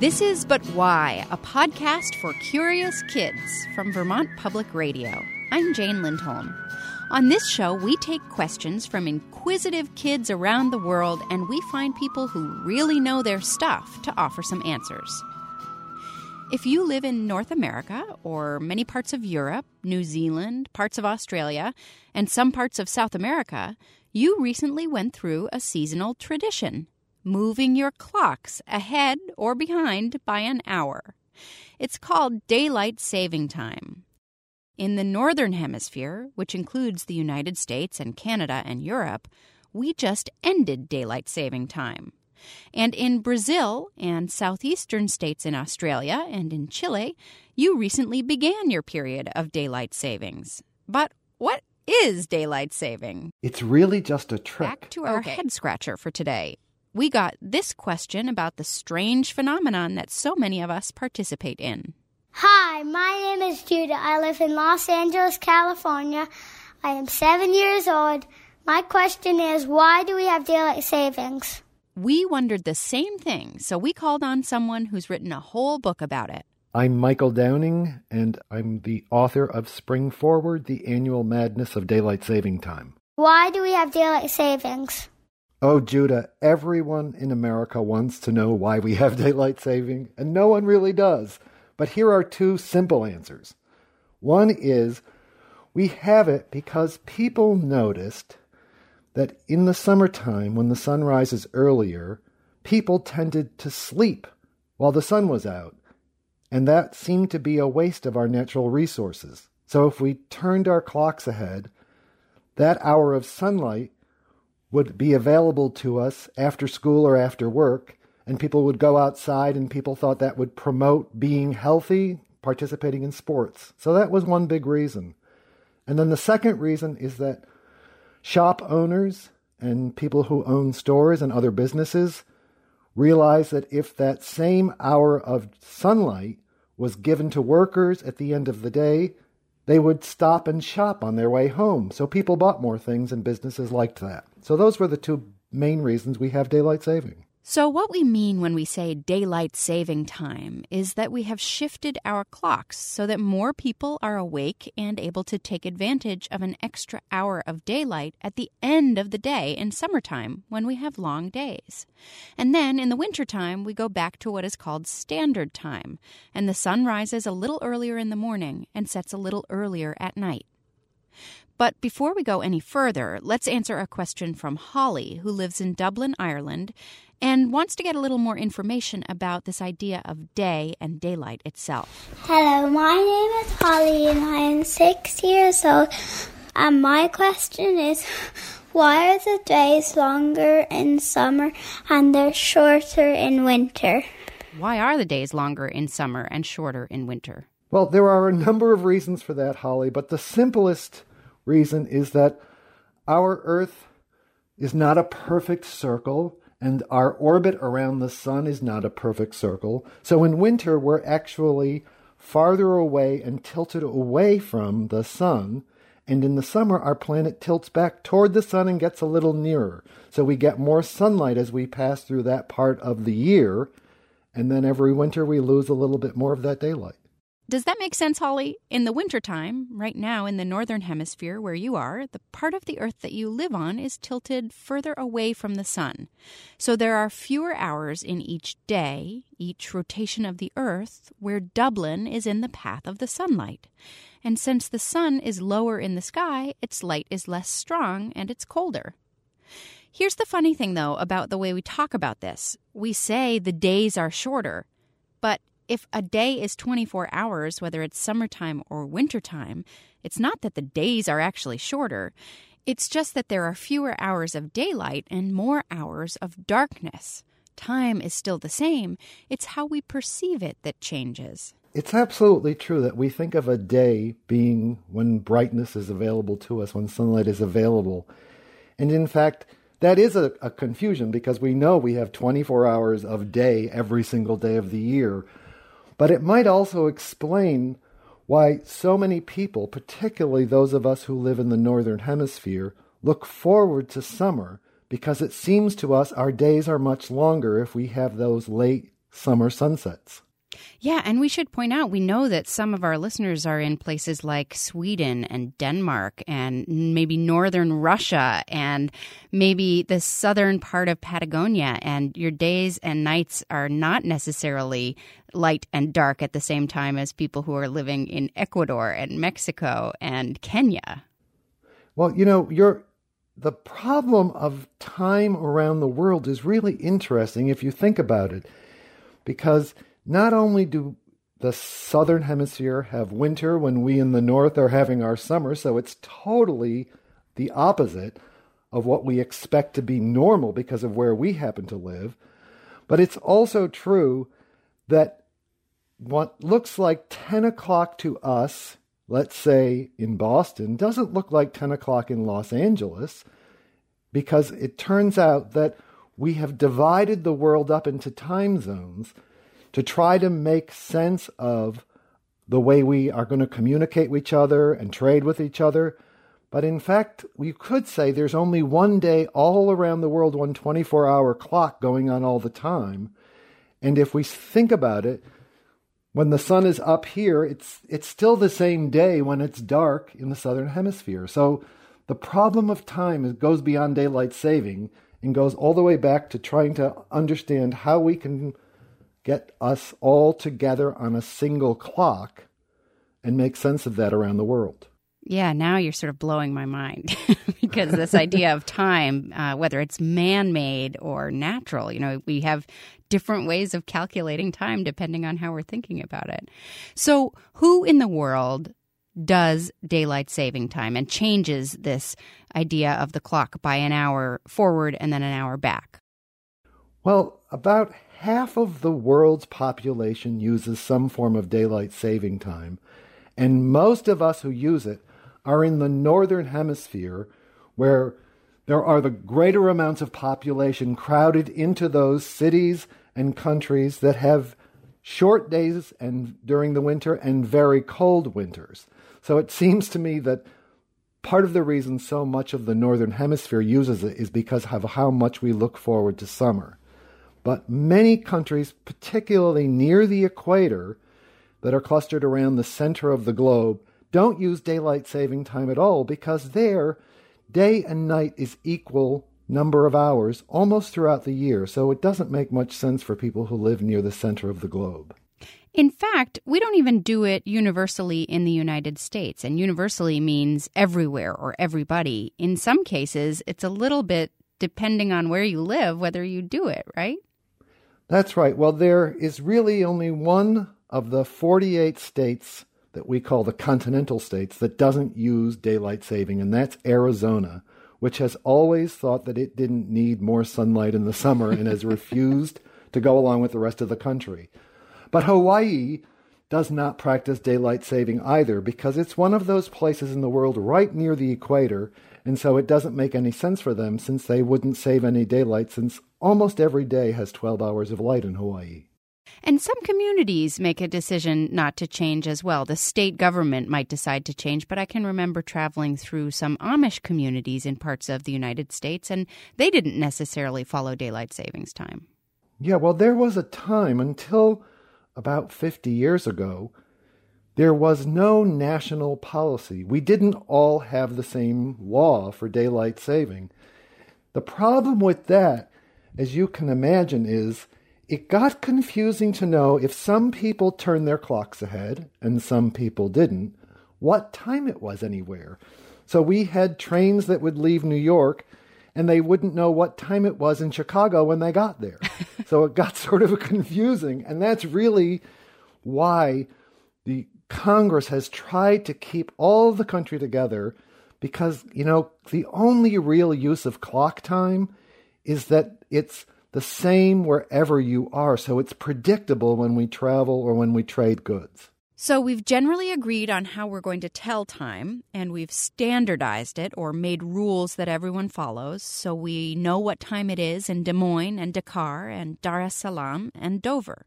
This is But Why, a podcast for curious kids from Vermont Public Radio. I'm Jane Lindholm. On this show, we take questions from inquisitive kids around the world and we find people who really know their stuff to offer some answers. If you live in North America or many parts of Europe, New Zealand, parts of Australia, and some parts of South America, you recently went through a seasonal tradition moving your clocks ahead or behind by an hour. It's called daylight saving time. In the Northern Hemisphere, which includes the United States and Canada and Europe, we just ended daylight saving time. And in Brazil and southeastern states in Australia and in Chile, you recently began your period of daylight savings. But what is daylight saving? It's really just a trick. Back to our okay. head scratcher for today we got this question about the strange phenomenon that so many of us participate in. Hi, my name is Judah. I live in Los Angeles, California. I am seven years old. My question is why do we have daylight savings? We wondered the same thing, so we called on someone who's written a whole book about it. I'm Michael Downing, and I'm the author of Spring Forward The Annual Madness of Daylight Saving Time. Why do we have daylight savings? Oh, Judah, everyone in America wants to know why we have daylight saving, and no one really does. But here are two simple answers. One is we have it because people noticed that in the summertime, when the sun rises earlier, people tended to sleep while the sun was out. And that seemed to be a waste of our natural resources. So if we turned our clocks ahead, that hour of sunlight would be available to us after school or after work, and people would go outside, and people thought that would promote being healthy, participating in sports. So that was one big reason. And then the second reason is that shop owners and people who own stores and other businesses realized that if that same hour of sunlight was given to workers at the end of the day, they would stop and shop on their way home. So people bought more things and businesses liked that. So those were the two main reasons we have daylight saving. So, what we mean when we say daylight saving time is that we have shifted our clocks so that more people are awake and able to take advantage of an extra hour of daylight at the end of the day in summertime when we have long days. And then in the wintertime, we go back to what is called standard time, and the sun rises a little earlier in the morning and sets a little earlier at night. But before we go any further, let's answer a question from Holly, who lives in Dublin, Ireland, and wants to get a little more information about this idea of day and daylight itself. Hello, my name is Holly, and I am six years old. And my question is why are the days longer in summer and they're shorter in winter? Why are the days longer in summer and shorter in winter? Well, there are a number of reasons for that, Holly, but the simplest reason is that our Earth is not a perfect circle and our orbit around the sun is not a perfect circle. So in winter, we're actually farther away and tilted away from the sun. And in the summer, our planet tilts back toward the sun and gets a little nearer. So we get more sunlight as we pass through that part of the year. And then every winter, we lose a little bit more of that daylight. Does that make sense, Holly? In the wintertime, right now in the northern hemisphere where you are, the part of the Earth that you live on is tilted further away from the sun. So there are fewer hours in each day, each rotation of the Earth, where Dublin is in the path of the sunlight. And since the sun is lower in the sky, its light is less strong and it's colder. Here's the funny thing, though, about the way we talk about this. We say the days are shorter, but if a day is 24 hours, whether it's summertime or wintertime, it's not that the days are actually shorter. It's just that there are fewer hours of daylight and more hours of darkness. Time is still the same, it's how we perceive it that changes. It's absolutely true that we think of a day being when brightness is available to us, when sunlight is available. And in fact, that is a, a, confusion because we know we have 24 hours of day every single day of the year. But it might also explain why so many people, particularly those of us who live in the Northern Hemisphere, look forward to summer because it seems to us our days are much longer if we have those late summer sunsets. Yeah, and we should point out we know that some of our listeners are in places like Sweden and Denmark and maybe northern Russia and maybe the southern part of Patagonia. And your days and nights are not necessarily light and dark at the same time as people who are living in Ecuador and Mexico and Kenya. Well, you know, you're the problem of time around the world is really interesting if you think about it because not only do the southern hemisphere have winter when we in the north are having our summer, so it's totally the opposite of what we expect to be normal because of where we happen to live. But it's also true that what looks like 10 o'clock to us, let's say in Boston, doesn't look like 10 o'clock in Los Angeles because it turns out that we have divided the world up into time zones to try to make sense of the way we are going to communicate with each other and trade with each other. But in fact, we could say there's only one day all around the world, one 24 hour clock going on all the time. And if we think about it, when the sun is up here, it's, it's still the same day when it's dark in the southern hemisphere. So the problem of time goes beyond daylight saving and goes all the way back to trying to understand how we can get us all together on a single clock and make sense of that around the world. Yeah, now you're sort of blowing my mind because this idea of time, uh, whether it's man made or natural, you know, we have different ways of calculating time depending on how we're thinking about it. So, who in the world does daylight saving time and changes this idea of the clock by an hour forward and then an hour back? Well, about half of the world's population uses some form of daylight saving time, and most of us who use it are in the northern hemisphere where there are the greater amounts of population crowded into those cities and countries that have short days and during the winter and very cold winters. So it seems to me that part of the reason so much of the northern hemisphere uses it is because of how much we look forward to summer. But many countries, particularly near the equator, that are clustered around the center of the globe, don't use daylight saving time at all because there, day and night is equal number of hours almost throughout the year. So it doesn't make much sense for people who live near the center of the globe. In fact, we don't even do it universally in the United States. And universally means everywhere or everybody. In some cases, it's a little bit depending on where you live, whether you do it, right? That's right. Well, there is really only one of the 48 states that we call the continental states that doesn't use daylight saving, and that's Arizona, which has always thought that it didn't need more sunlight in the summer and has refused to go along with the rest of the country. But Hawaii does not practice daylight saving either because it's one of those places in the world right near the equator, and so it doesn't make any sense for them since they wouldn't save any daylight since almost every day has 12 hours of light in Hawaii. And some communities make a decision not to change as well. The state government might decide to change, but I can remember traveling through some Amish communities in parts of the United States, and they didn't necessarily follow daylight savings time. Yeah, well, there was a time until about 50 years ago, there was no national policy. We didn't all have the same law for daylight saving. The problem with that as you can imagine, is it got confusing to know if some people turned their clocks ahead and some people didn't, what time it was anywhere. So we had trains that would leave New York and they wouldn't know what time it was in Chicago when they got there. so it got sort of confusing. And that's really why the Congress has tried to keep all the country together because, you know, the only real use of clock time is that it's the same wherever you are. So it's predictable when we travel or when we trade goods. So we've generally agreed on how we're going to tell time, and we've standardized it or made rules that everyone follows so we know what time it is in Des Moines and Dakar and Dar es Salaam and Dover.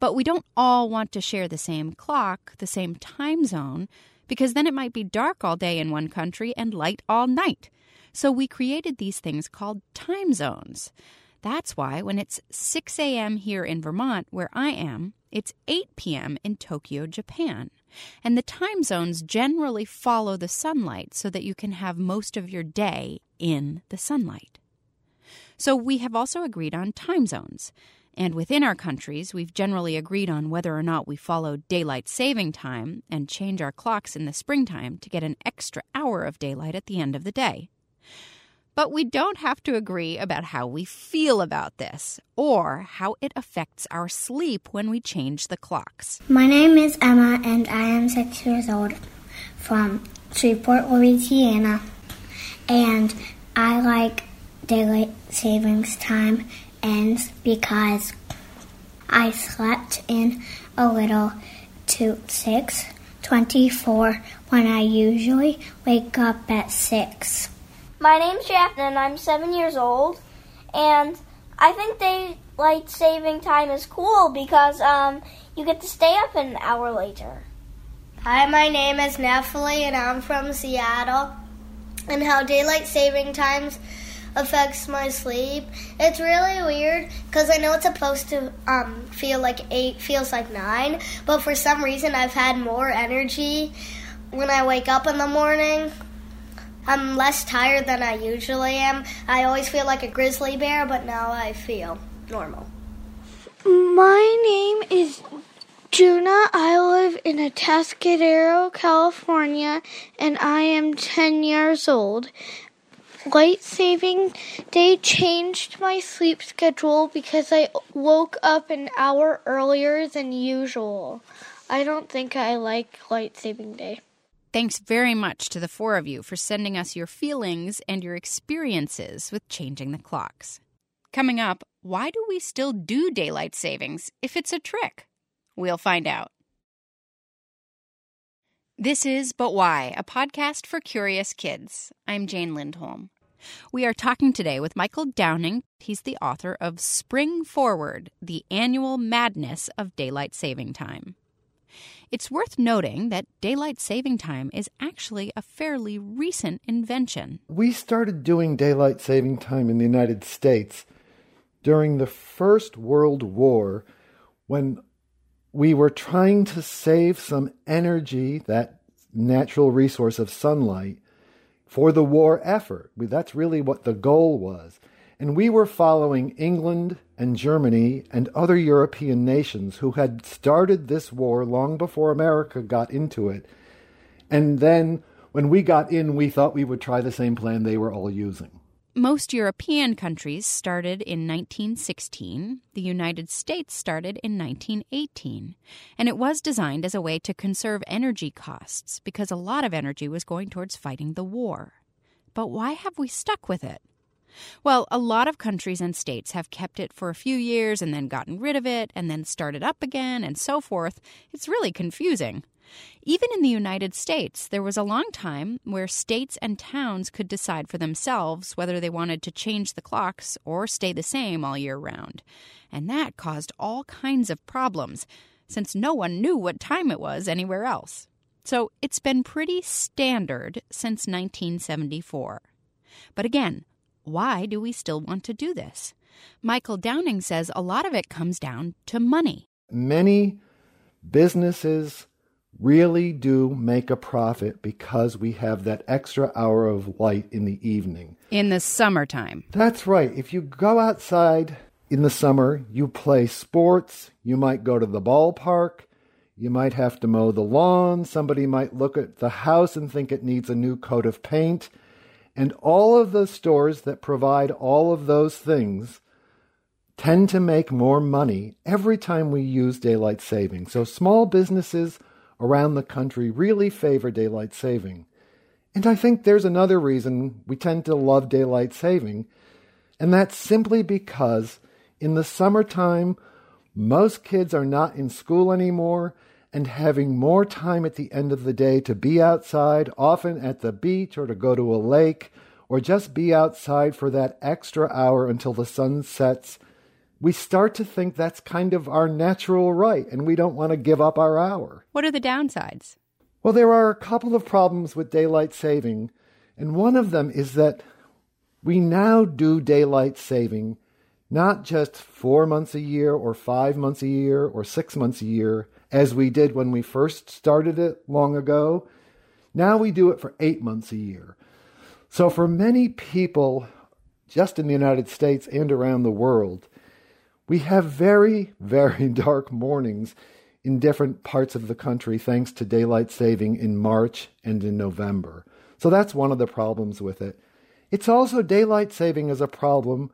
But we don't all want to share the same clock, the same time zone, because then it might be dark all day in one country and light all night. So we created these things called time zones. That's why when it's 6 a.m. here in Vermont, where I am, it's 8 p.m. in Tokyo, Japan. And the time zones generally follow the sunlight so that you can have most of your day in the sunlight. So we have also agreed on time zones. And within our countries, we've generally agreed on whether or not we follow daylight saving time and change our clocks in the springtime to get an extra hour of daylight at the end of the day. But we don't have to agree about how we feel about this or how it affects our sleep when we change the clocks. My name is Emma, and I am six years old from Shreveport, Louisiana. And I like daylight savings time ends because I slept in a little to 6:24 when I usually wake up at 6. My name's Jack, and I'm seven years old. And I think daylight saving time is cool because um, you get to stay up an hour later. Hi, my name is Nephilie, and I'm from Seattle. And how daylight saving times affects my sleep. It's really weird because I know it's supposed to um, feel like eight feels like nine, but for some reason I've had more energy when I wake up in the morning. I'm less tired than I usually am. I always feel like a grizzly bear, but now I feel normal. My name is Juna. I live in Atascadero, California, and I am 10 years old. Light saving day changed my sleep schedule because I woke up an hour earlier than usual. I don't think I like light saving day. Thanks very much to the four of you for sending us your feelings and your experiences with changing the clocks. Coming up, why do we still do daylight savings if it's a trick? We'll find out. This is But Why, a podcast for curious kids. I'm Jane Lindholm. We are talking today with Michael Downing. He's the author of Spring Forward The Annual Madness of Daylight Saving Time. It's worth noting that daylight saving time is actually a fairly recent invention. We started doing daylight saving time in the United States during the First World War when we were trying to save some energy, that natural resource of sunlight, for the war effort. That's really what the goal was. And we were following England and Germany and other European nations who had started this war long before America got into it. And then when we got in, we thought we would try the same plan they were all using. Most European countries started in 1916. The United States started in 1918. And it was designed as a way to conserve energy costs because a lot of energy was going towards fighting the war. But why have we stuck with it? Well, a lot of countries and states have kept it for a few years and then gotten rid of it and then started up again and so forth. It's really confusing. Even in the United States, there was a long time where states and towns could decide for themselves whether they wanted to change the clocks or stay the same all year round. And that caused all kinds of problems, since no one knew what time it was anywhere else. So it's been pretty standard since 1974. But again, why do we still want to do this? Michael Downing says a lot of it comes down to money. Many businesses really do make a profit because we have that extra hour of light in the evening. In the summertime. That's right. If you go outside in the summer, you play sports, you might go to the ballpark, you might have to mow the lawn, somebody might look at the house and think it needs a new coat of paint. And all of the stores that provide all of those things tend to make more money every time we use daylight saving. So small businesses around the country really favor daylight saving. And I think there's another reason we tend to love daylight saving, and that's simply because in the summertime, most kids are not in school anymore and having more time at the end of the day to be outside, often at the beach or to go to a lake, or just be outside for that extra hour until the sun sets, we start to think that's kind of our natural right and we don't want to give up our hour. What are the downsides? Well, there are a couple of problems with daylight saving, and one of them is that we now do daylight saving not just four months a year or five months a year or six months a year, as we did when we first started it long ago. Now we do it for eight months a year. So, for many people, just in the United States and around the world, we have very, very dark mornings in different parts of the country thanks to daylight saving in March and in November. So that's one of the problems with it. It's also daylight saving is a problem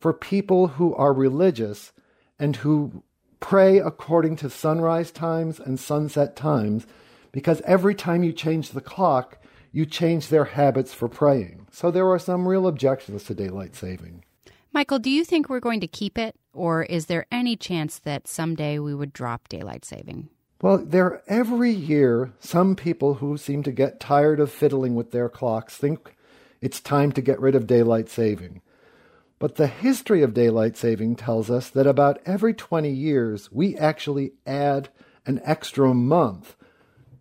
for people who are religious and who pray according to sunrise times and sunset times because every time you change the clock, you change their habits for praying. So there are some real objections to daylight saving. Michael, do you think we're going to keep it, or is there any chance that someday we would drop daylight saving? Well, there every year some people who seem to get tired of fiddling with their clocks think it's time to get rid of daylight saving. But the history of daylight saving tells us that about every 20 years, we actually add an extra month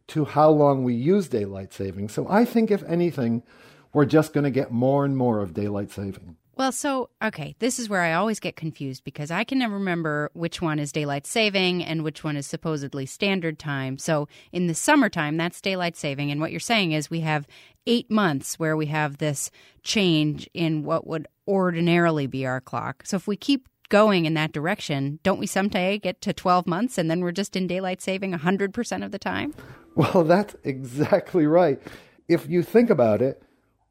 to how long we use daylight saving. So I think, if anything, we're just going to get more and more of daylight saving. Well, so, okay, this is where I always get confused because I can never remember which one is daylight saving and which one is supposedly standard time. So, in the summertime, that's daylight saving. And what you're saying is we have eight months where we have this change in what would ordinarily be our clock. So, if we keep going in that direction, don't we someday get to 12 months and then we're just in daylight saving 100% of the time? Well, that's exactly right. If you think about it,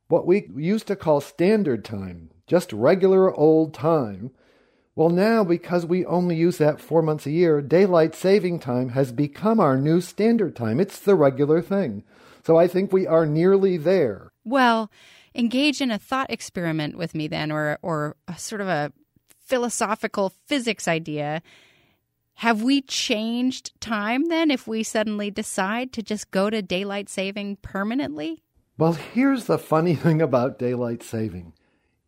what we used to call standard time, just regular old time. Well, now, because we only use that four months a year, daylight saving time has become our new standard time. It's the regular thing. So I think we are nearly there. Well, engage in a thought experiment with me then, or, or a sort of a philosophical physics idea. Have we changed time then if we suddenly decide to just go to daylight saving permanently? Well, here's the funny thing about daylight saving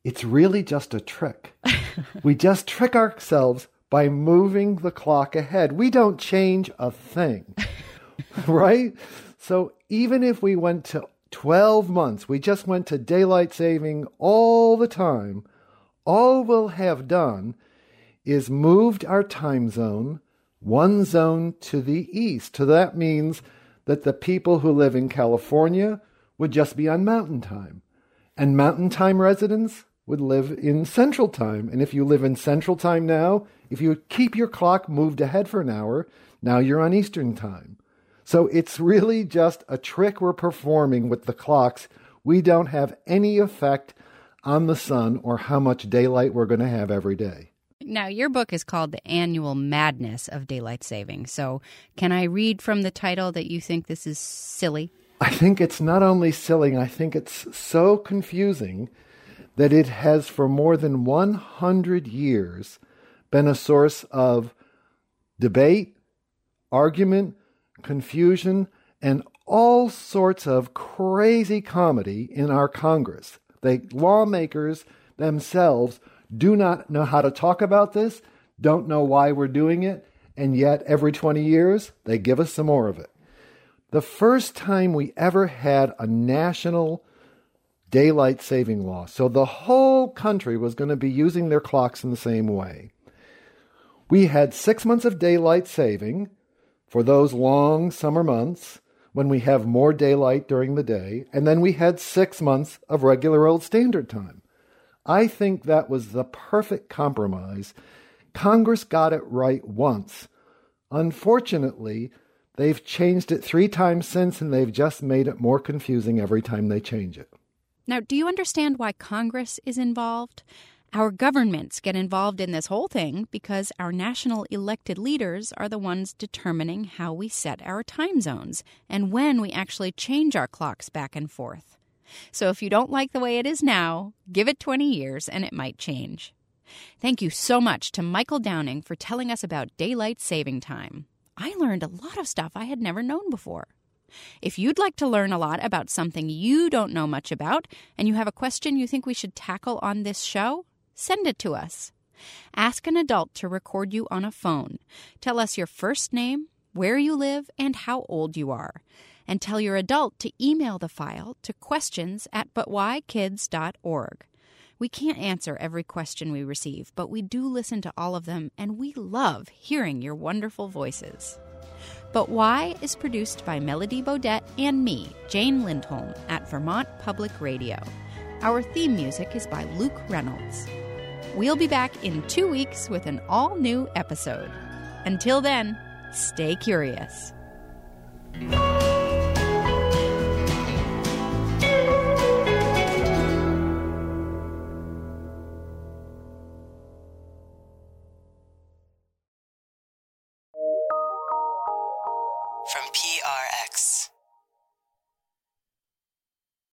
it's really just a trick. we just trick ourselves by moving the clock ahead. We don't change a thing, right? So even if we went to 12 months, we just went to daylight saving all the time, all we'll have done is moved our time zone one zone to the east. So that means that the people who live in California would just be on mountain time. And mountain time residents would live in Central Time. And if you live in Central Time now, if you keep your clock moved ahead for an hour, now you're on Eastern Time. So it's really just a trick we're performing with the clocks. We don't have any effect on the sun or how much daylight we're going to have every day. Now, your book is called The Annual Madness of Daylight Saving. So, can I read from the title that you think this is silly? I think it's not only silly, I think it's so confusing that it has for more than 100 years been a source of debate, argument, confusion, and all sorts of crazy comedy in our Congress. The lawmakers themselves do not know how to talk about this, don't know why we're doing it, and yet every 20 years they give us some more of it. The first time we ever had a national daylight saving law. So the whole country was going to be using their clocks in the same way. We had six months of daylight saving for those long summer months when we have more daylight during the day, and then we had six months of regular old standard time. I think that was the perfect compromise. Congress got it right once. Unfortunately, they've changed it three times since, and they've just made it more confusing every time they change it. Now, do you understand why Congress is involved? Our governments get involved in this whole thing because our national elected leaders are the ones determining how we set our time zones and when we actually change our clocks back and forth. So if you don't like the way it is now, give it 20 years and it might change. Thank you so much to Michael Downing for telling us about daylight saving time. I learned a lot of stuff I had never known before. If you'd like to learn a lot about something you don't know much about and you have a question you think we should tackle on this show, send it to us. Ask an adult to record you on a phone. Tell us your first name, where you live, and how old you are. And tell your adult to email the file to questions at butwhykids.org. We can't answer every question we receive, but we do listen to all of them, and we love hearing your wonderful voices. But Why is produced by Melody Bodette and me, Jane Lindholm, at Vermont Public Radio. Our theme music is by Luke Reynolds. We'll be back in two weeks with an all new episode. Until then, stay curious.